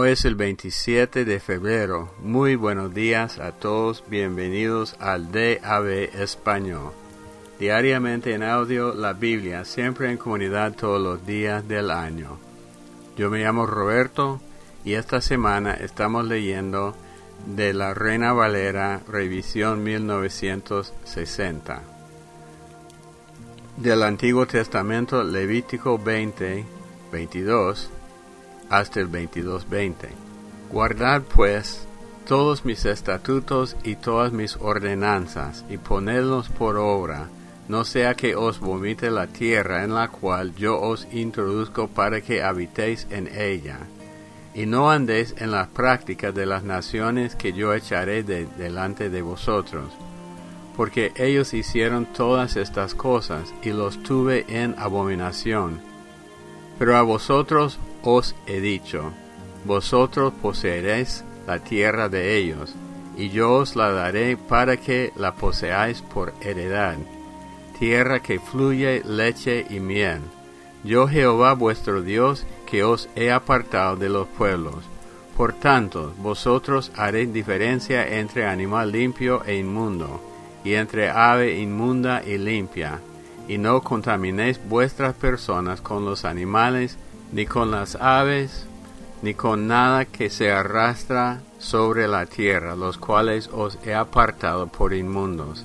Hoy es el 27 de febrero. Muy buenos días a todos. Bienvenidos al DAB Español. Diariamente en audio la Biblia, siempre en comunidad todos los días del año. Yo me llamo Roberto y esta semana estamos leyendo de la Reina Valera, revisión 1960. Del Antiguo Testamento, Levítico 20, 22 hasta el 22.20. Guardad pues todos mis estatutos y todas mis ordenanzas y ponedlos por obra, no sea que os vomite la tierra en la cual yo os introduzco para que habitéis en ella. Y no andéis en las prácticas de las naciones que yo echaré de delante de vosotros, porque ellos hicieron todas estas cosas y los tuve en abominación. Pero a vosotros os he dicho, vosotros poseeréis la tierra de ellos, y yo os la daré para que la poseáis por heredad, tierra que fluye leche y miel. Yo Jehová vuestro Dios, que os he apartado de los pueblos. Por tanto, vosotros haréis diferencia entre animal limpio e inmundo, y entre ave inmunda y limpia, y no contaminéis vuestras personas con los animales ni con las aves, ni con nada que se arrastra sobre la tierra, los cuales os he apartado por inmundos.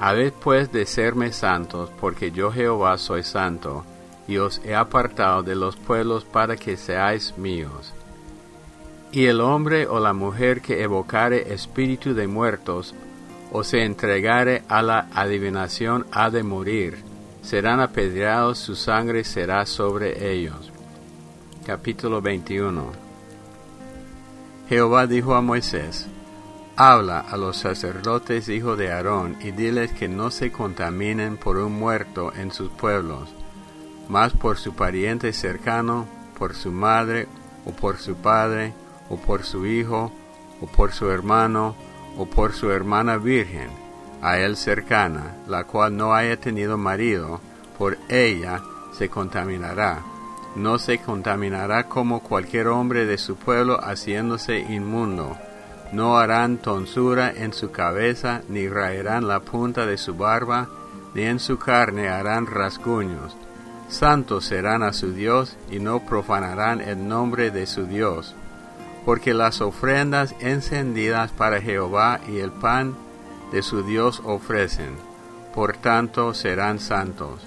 Habed pues de serme santos, porque yo Jehová soy santo, y os he apartado de los pueblos para que seáis míos. Y el hombre o la mujer que evocare espíritu de muertos, o se entregare a la adivinación, ha de morir serán apedreados, su sangre será sobre ellos. Capítulo 21 Jehová dijo a Moisés, Habla a los sacerdotes hijos de Aarón y diles que no se contaminen por un muerto en sus pueblos, mas por su pariente cercano, por su madre, o por su padre, o por su hijo, o por su hermano, o por su hermana virgen a él cercana, la cual no haya tenido marido, por ella se contaminará. No se contaminará como cualquier hombre de su pueblo haciéndose inmundo. No harán tonsura en su cabeza, ni raerán la punta de su barba, ni en su carne harán rasguños. Santos serán a su Dios, y no profanarán el nombre de su Dios. Porque las ofrendas encendidas para Jehová y el pan de su Dios ofrecen, por tanto serán santos.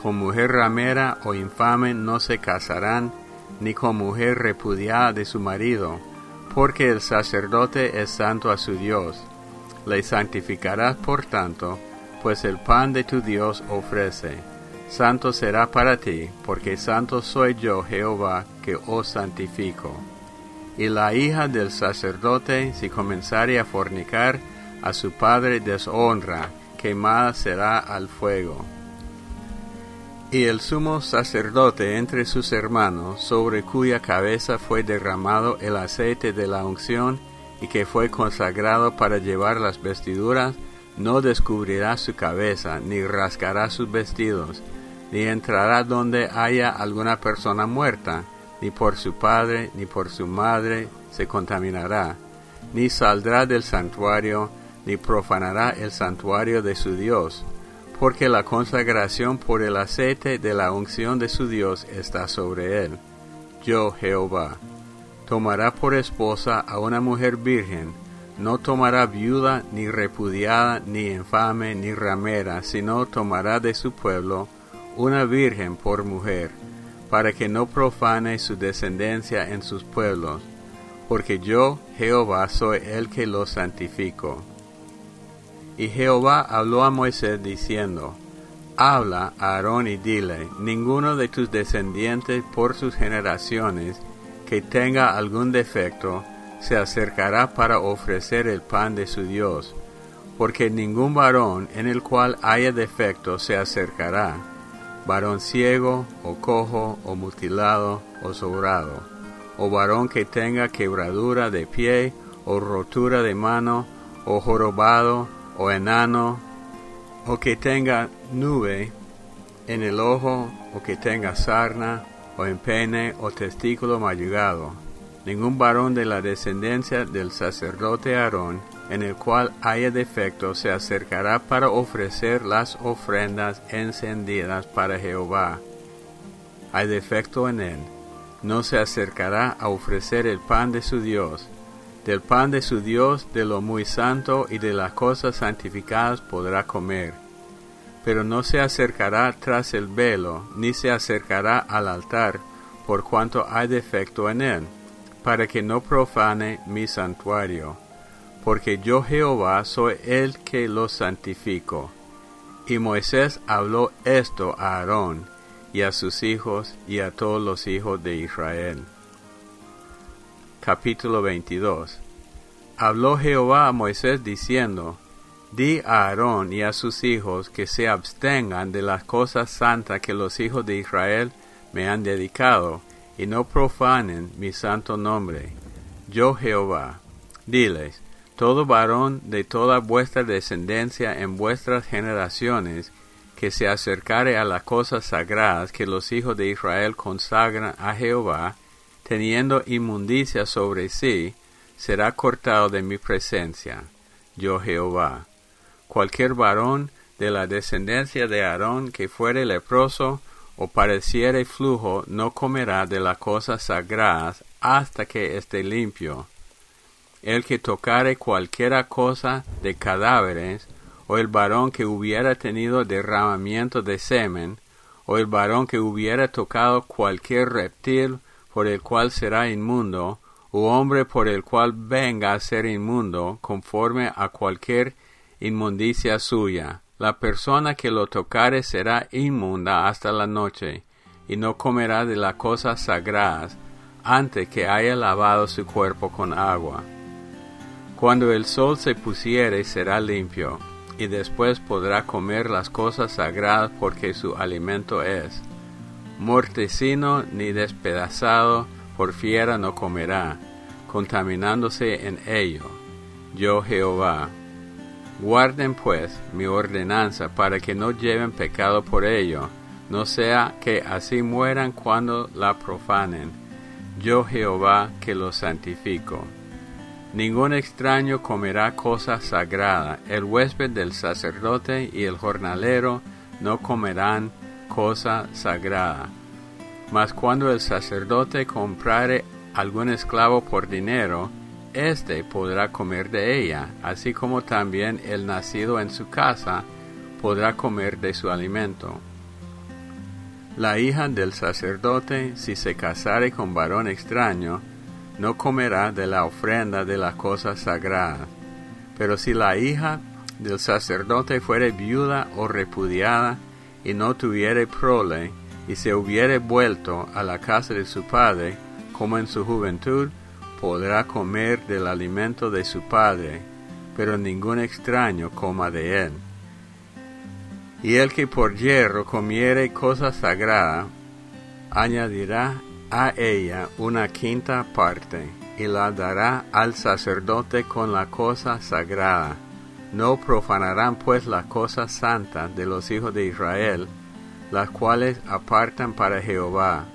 Con mujer ramera o infame no se casarán, ni con mujer repudiada de su marido, porque el sacerdote es santo a su Dios. Le santificarás por tanto, pues el pan de tu Dios ofrece. Santo será para ti, porque santo soy yo Jehová que os santifico. Y la hija del sacerdote, si comenzare a fornicar, a su padre deshonra, quemada será al fuego. Y el sumo sacerdote entre sus hermanos, sobre cuya cabeza fue derramado el aceite de la unción, y que fue consagrado para llevar las vestiduras, no descubrirá su cabeza, ni rascará sus vestidos, ni entrará donde haya alguna persona muerta, ni por su padre, ni por su madre se contaminará, ni saldrá del santuario, ni profanará el santuario de su Dios, porque la consagración por el aceite de la unción de su Dios está sobre él. Yo, Jehová, tomará por esposa a una mujer virgen, no tomará viuda, ni repudiada, ni infame, ni ramera, sino tomará de su pueblo una virgen por mujer, para que no profane su descendencia en sus pueblos, porque yo, Jehová, soy el que los santifico. Y Jehová habló a Moisés diciendo, Habla a Aarón y dile, ninguno de tus descendientes por sus generaciones que tenga algún defecto, se acercará para ofrecer el pan de su Dios, porque ningún varón en el cual haya defecto se acercará, varón ciego, o cojo, o mutilado, o sobrado, o varón que tenga quebradura de pie, o rotura de mano, o jorobado, o enano, o que tenga nube en el ojo, o que tenga sarna, o en pene, o testículo mayugado, Ningún varón de la descendencia del sacerdote Aarón, en el cual haya defecto, se acercará para ofrecer las ofrendas encendidas para Jehová. Hay defecto en él. No se acercará a ofrecer el pan de su Dios. Del pan de su Dios, de lo muy santo y de las cosas santificadas podrá comer. Pero no se acercará tras el velo, ni se acercará al altar, por cuanto hay defecto en él para que no profane mi santuario, porque yo Jehová soy el que lo santifico. Y Moisés habló esto a Aarón y a sus hijos y a todos los hijos de Israel. Capítulo 22 Habló Jehová a Moisés diciendo, Di a Aarón y a sus hijos que se abstengan de las cosas santas que los hijos de Israel me han dedicado, y no profanen mi santo nombre. Yo Jehová. Diles, todo varón de toda vuestra descendencia en vuestras generaciones, que se acercare a las cosas sagradas que los hijos de Israel consagran a Jehová, teniendo inmundicia sobre sí, será cortado de mi presencia. Yo Jehová. Cualquier varón de la descendencia de Aarón que fuere leproso, o pareciere flujo, no comerá de las cosas sagradas hasta que esté limpio. El que tocare cualquiera cosa de cadáveres, o el varón que hubiera tenido derramamiento de semen, o el varón que hubiera tocado cualquier reptil por el cual será inmundo, o hombre por el cual venga a ser inmundo, conforme a cualquier inmundicia suya, la persona que lo tocare será inmunda hasta la noche, y no comerá de las cosas sagradas antes que haya lavado su cuerpo con agua. Cuando el sol se pusiere será limpio, y después podrá comer las cosas sagradas porque su alimento es. Mortecino ni despedazado por fiera no comerá, contaminándose en ello. Yo Jehová. Guarden pues mi ordenanza para que no lleven pecado por ello, no sea que así mueran cuando la profanen. Yo Jehová que los santifico. Ningún extraño comerá cosa sagrada, el huésped del sacerdote y el jornalero no comerán cosa sagrada. Mas cuando el sacerdote comprare algún esclavo por dinero, éste podrá comer de ella, así como también el nacido en su casa podrá comer de su alimento. La hija del sacerdote, si se casare con varón extraño, no comerá de la ofrenda de las cosas sagradas. Pero si la hija del sacerdote fuere viuda o repudiada y no tuviere prole, y se hubiere vuelto a la casa de su padre, como en su juventud, podrá comer del alimento de su padre, pero ningún extraño coma de él. Y el que por hierro comiere cosa sagrada, añadirá a ella una quinta parte, y la dará al sacerdote con la cosa sagrada. No profanarán pues las cosas santas de los hijos de Israel, las cuales apartan para Jehová,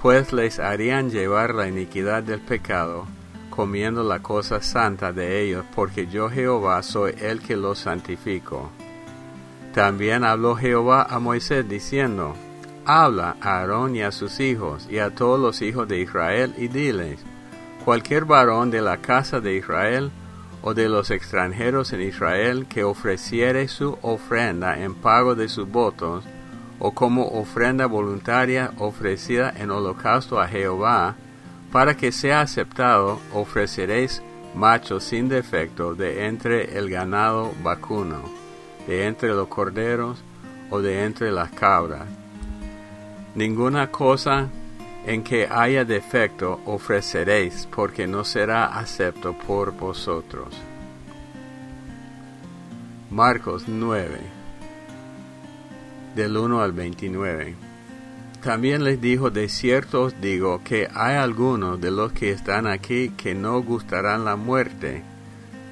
pues les harían llevar la iniquidad del pecado, comiendo la cosa santa de ellos, porque yo Jehová soy el que los santifico. También habló Jehová a Moisés diciendo, Habla a Aarón y a sus hijos y a todos los hijos de Israel y diles, cualquier varón de la casa de Israel o de los extranjeros en Israel que ofreciere su ofrenda en pago de sus votos, o como ofrenda voluntaria ofrecida en holocausto a Jehová, para que sea aceptado, ofreceréis macho sin defecto de entre el ganado vacuno, de entre los corderos o de entre las cabras. Ninguna cosa en que haya defecto ofreceréis, porque no será acepto por vosotros. Marcos 9 del 1 al 29. También les dijo, de cierto os digo que hay algunos de los que están aquí que no gustarán la muerte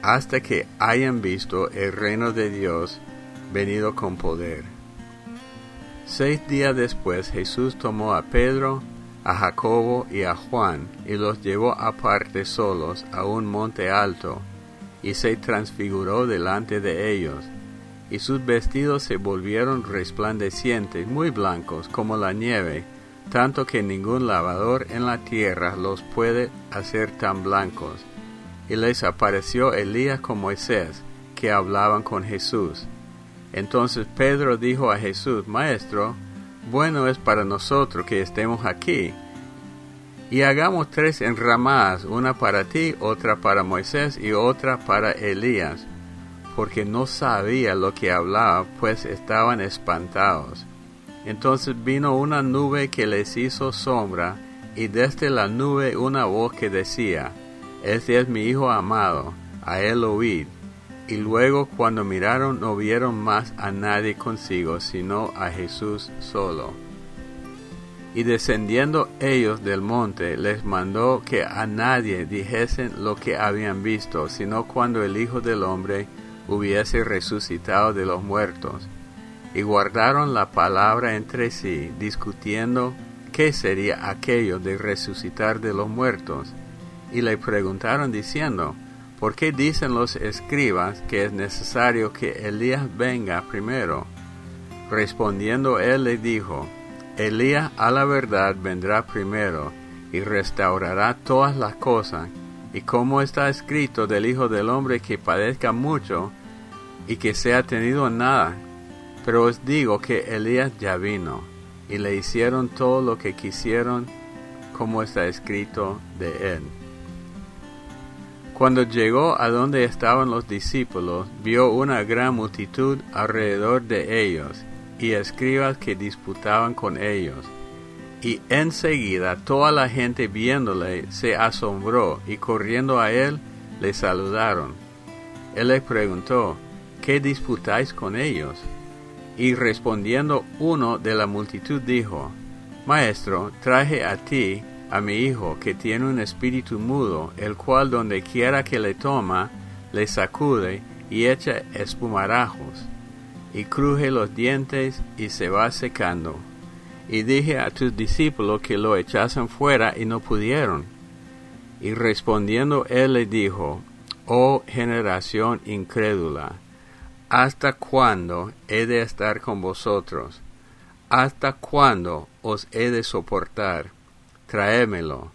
hasta que hayan visto el reino de Dios venido con poder. Seis días después Jesús tomó a Pedro, a Jacobo y a Juan, y los llevó aparte solos a un monte alto, y se transfiguró delante de ellos, y sus vestidos se volvieron resplandecientes, muy blancos como la nieve, tanto que ningún lavador en la tierra los puede hacer tan blancos. Y les apareció Elías con Moisés, que hablaban con Jesús. Entonces Pedro dijo a Jesús, Maestro, bueno es para nosotros que estemos aquí. Y hagamos tres enramadas, una para ti, otra para Moisés y otra para Elías, porque no sabía lo que hablaba, pues estaban espantados. Entonces vino una nube que les hizo sombra, y desde la nube una voz que decía, Este es mi Hijo amado, a él oíd. Y luego cuando miraron no vieron más a nadie consigo, sino a Jesús solo. Y descendiendo ellos del monte, les mandó que a nadie dijesen lo que habían visto, sino cuando el Hijo del Hombre hubiese resucitado de los muertos. Y guardaron la palabra entre sí, discutiendo qué sería aquello de resucitar de los muertos. Y le preguntaron diciendo, ¿Por qué dicen los escribas que es necesario que Elías venga primero? Respondiendo él le dijo, Elías a la verdad vendrá primero y restaurará todas las cosas, y como está escrito del Hijo del Hombre que padezca mucho y que sea tenido en nada. Pero os digo que Elías ya vino, y le hicieron todo lo que quisieron, como está escrito de él. Cuando llegó a donde estaban los discípulos, vio una gran multitud alrededor de ellos, y escribas que disputaban con ellos. Y enseguida toda la gente viéndole se asombró, y corriendo a él le saludaron. Él les preguntó, ¿qué disputáis con ellos? Y respondiendo uno de la multitud dijo, Maestro, traje a ti a mi hijo que tiene un espíritu mudo, el cual donde quiera que le toma, le sacude y echa espumarajos, y cruje los dientes y se va secando. Y dije a tus discípulos que lo echasen fuera y no pudieron. Y respondiendo él le dijo, Oh generación incrédula, ¿hasta cuándo he de estar con vosotros? ¿Hasta cuándo os he de soportar? Tráemelo.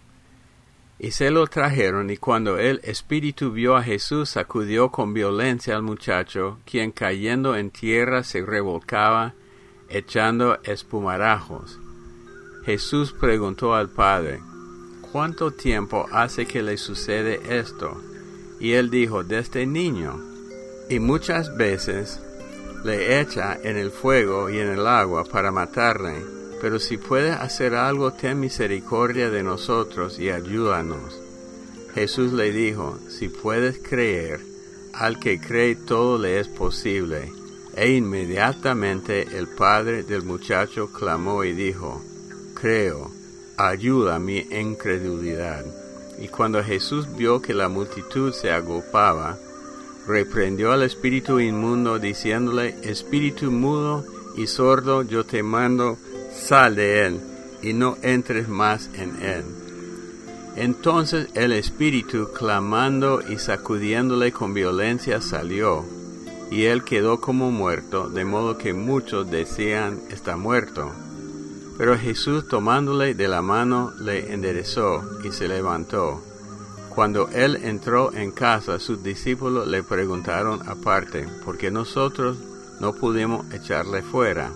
Y se lo trajeron, y cuando el espíritu vio a Jesús, sacudió con violencia al muchacho, quien cayendo en tierra se revolcaba, echando espumarajos. Jesús preguntó al Padre, ¿cuánto tiempo hace que le sucede esto? Y él dijo, desde niño. Y muchas veces le echa en el fuego y en el agua para matarle pero si puedes hacer algo, ten misericordia de nosotros y ayúdanos. Jesús le dijo, si puedes creer, al que cree todo le es posible. E inmediatamente el padre del muchacho clamó y dijo, creo, ayuda mi incredulidad. Y cuando Jesús vio que la multitud se agolpaba, reprendió al espíritu inmundo diciéndole, espíritu mudo y sordo, yo te mando, sal de él y no entres más en él. Entonces el espíritu, clamando y sacudiéndole con violencia, salió, y él quedó como muerto, de modo que muchos decían, está muerto. Pero Jesús tomándole de la mano le enderezó y se levantó. Cuando él entró en casa, sus discípulos le preguntaron aparte, ¿por qué nosotros no pudimos echarle fuera?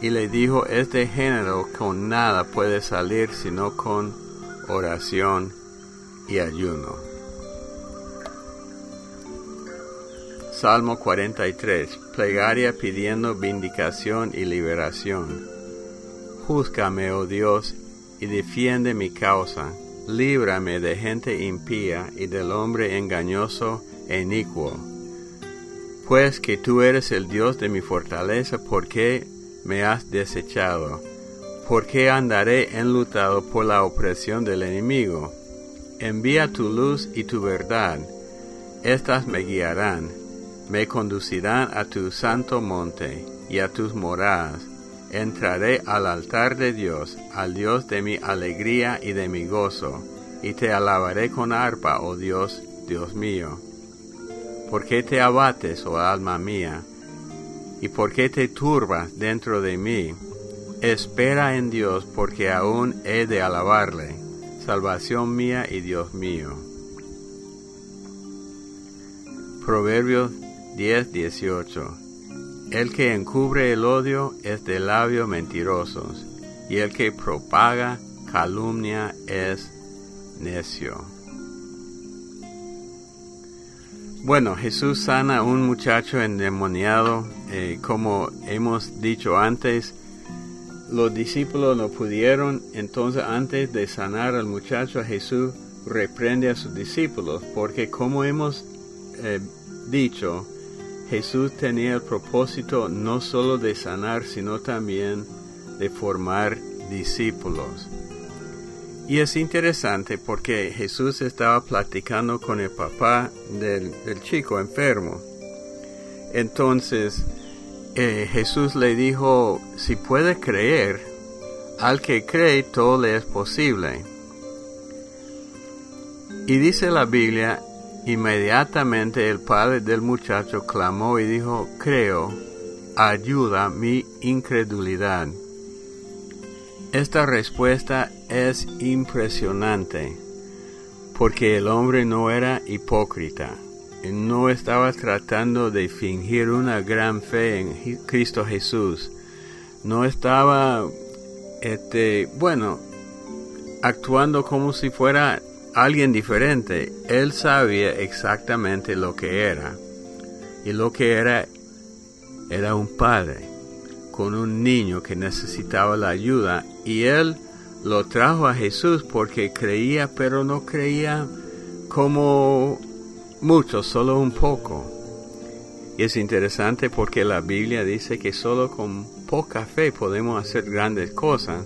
Y le dijo, este género con nada puede salir sino con oración y ayuno. Salmo 43. Plegaria pidiendo vindicación y liberación. Júzgame, oh Dios, y defiende mi causa. Líbrame de gente impía y del hombre engañoso e inicuo. Pues que tú eres el Dios de mi fortaleza, ¿por qué me has desechado? ¿Por qué andaré enlutado por la opresión del enemigo? Envía tu luz y tu verdad. Estas me guiarán, me conducirán a tu santo monte y a tus moradas, entraré al altar de Dios, al Dios de mi alegría y de mi gozo, y te alabaré con arpa, oh Dios, Dios mío. ¿Por qué te abates, oh alma mía? ¿Y por qué te turbas dentro de mí? Espera en Dios, porque aún he de alabarle, salvación mía y Dios mío. Proverbios 10, 18 el que encubre el odio es de labios mentirosos, y el que propaga calumnia es necio. Bueno, Jesús sana a un muchacho endemoniado, eh, como hemos dicho antes, los discípulos no pudieron, entonces antes de sanar al muchacho, Jesús reprende a sus discípulos, porque como hemos eh, dicho, Jesús tenía el propósito no solo de sanar, sino también de formar discípulos. Y es interesante porque Jesús estaba platicando con el papá del, chico enfermo. Entonces eh, Jesús le dijo, si puede creer, al que cree todo le es posible. Y dice la Biblia, Inmediatamente el padre del muchacho clamó y dijo, creo, ayuda mi incredulidad. Esta respuesta es impresionante, porque el hombre no era hipócrita, no estaba tratando de fingir una gran fe en Cristo Jesús, no estaba, este, bueno, actuando como si fuera alguien diferente, él sabía exactamente lo que era. Y lo que era era un padre con un niño que necesitaba la ayuda y él lo trajo a Jesús porque creía, pero no creía como mucho, solo un poco. Y es interesante porque la Biblia dice que solo con poca fe podemos hacer grandes cosas.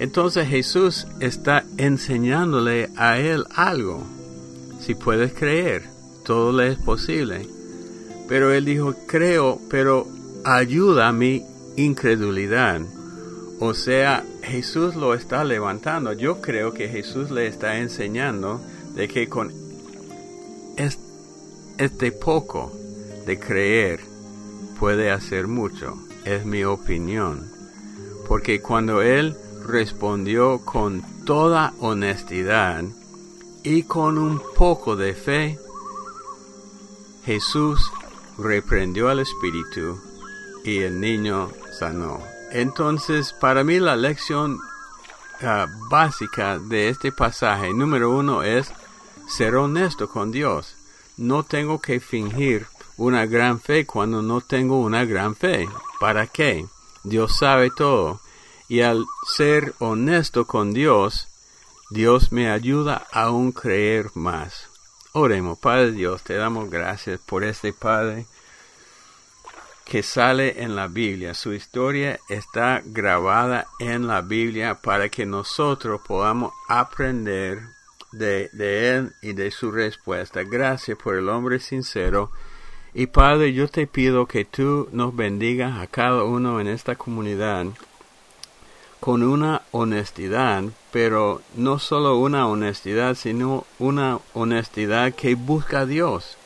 Entonces Jesús está enseñándole a él algo. Si puedes creer, todo le es posible. Pero él dijo, creo, pero ayuda a mi incredulidad. O sea, Jesús lo está levantando. Yo creo que Jesús le está enseñando de que con este poco de creer puede hacer mucho. Es mi opinión. Porque cuando Él respondió con toda honestidad y con un poco de fe, Jesús reprendió al espíritu y el niño Entonces, para mí la lección ah, básica de este pasaje, número uno, es ser honesto con Dios. No tengo que fingir una gran fe cuando no tengo una gran fe. ¿Para qué? Dios sabe todo y al ser honesto con Dios, Dios me ayuda a creer más. Oremos, Padre Dios, te damos gracias por este Padre que sale en la Biblia. Su historia está grabada en la Biblia para que nosotros podamos aprender de, Él y de su respuesta. Gracias por el hombre sincero. Y Padre, yo te pido que tú nos bendigas a cada uno en esta comunidad con una honestidad, pero no solo una honestidad, sino una honestidad que busca a Dios.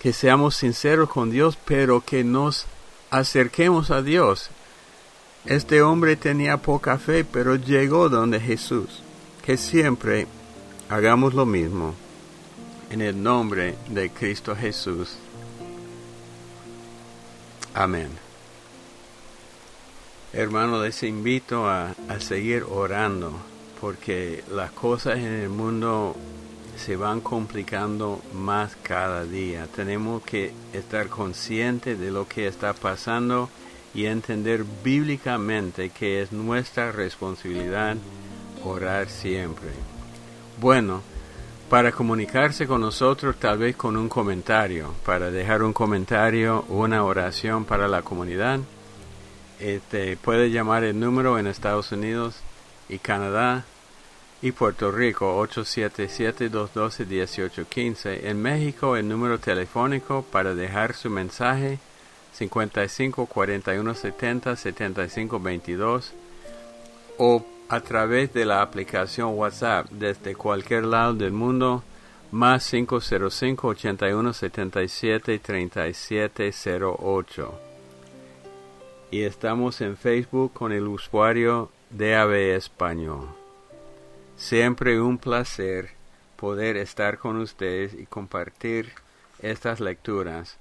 Que seamos sinceros con Dios, pero que nos acerquemos a Dios. Este hombre tenía poca fe, pero llegó donde Jesús. Que siempre hagamos lo mismo. En el nombre de Cristo Jesús. Amén. Hermano, les invito a, seguir orando porque las cosas en el mundo se van complicando más cada día. Tenemos que estar conscientes de lo que está pasando y entender bíblicamente que es nuestra responsabilidad orar siempre. Bueno, para comunicarse con nosotros tal vez con un comentario, para dejar un comentario, una oración para la comunidad este, puede llamar el número en Estados Unidos y Canadá y Puerto Rico 877-212-1815. En México el número telefónico para dejar su mensaje 55 41 70 75 22 o a través de la aplicación WhatsApp desde cualquier lado del mundo más 505 81 77 37 08 y estamos en Facebook con el usuario DAB Español. Siempre un placer poder estar con ustedes y compartir estas lecturas.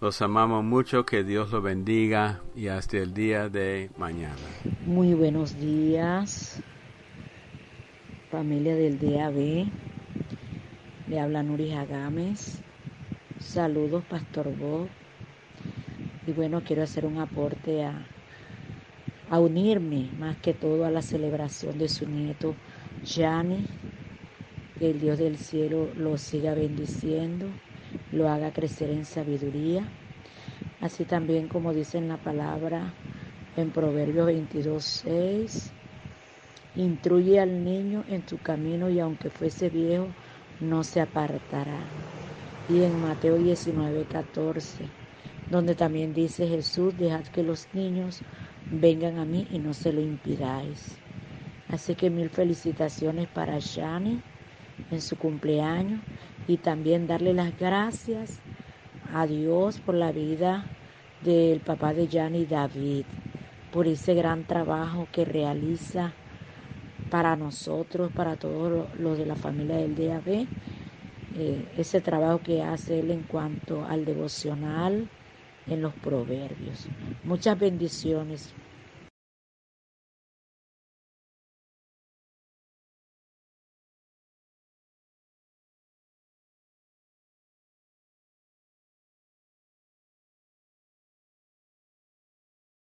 Los amamos mucho, que Dios los bendiga y hasta el día de mañana. Muy buenos días, familia del DAB. Le habla Nuri Gámez. Saludos, Pastor Bob. Y bueno, quiero hacer un aporte a, a unirme más que todo a la celebración de su nieto, Yani. Que el Dios del cielo lo siga bendiciendo lo haga crecer en sabiduría. Así también como dice en la palabra en Proverbios 22, 6, instruye al niño en su camino y aunque fuese viejo, no se apartará. Y en Mateo 19, 14, donde también dice Jesús, dejad que los niños vengan a mí y no se lo impidáis. Así que mil felicitaciones para Shani en su cumpleaños y también darle las gracias a Dios por la vida del papá de y David, por ese gran trabajo que realiza para nosotros, para todos los de la familia del DAB, eh, ese trabajo que hace él en cuanto al devocional en los proverbios. Muchas bendiciones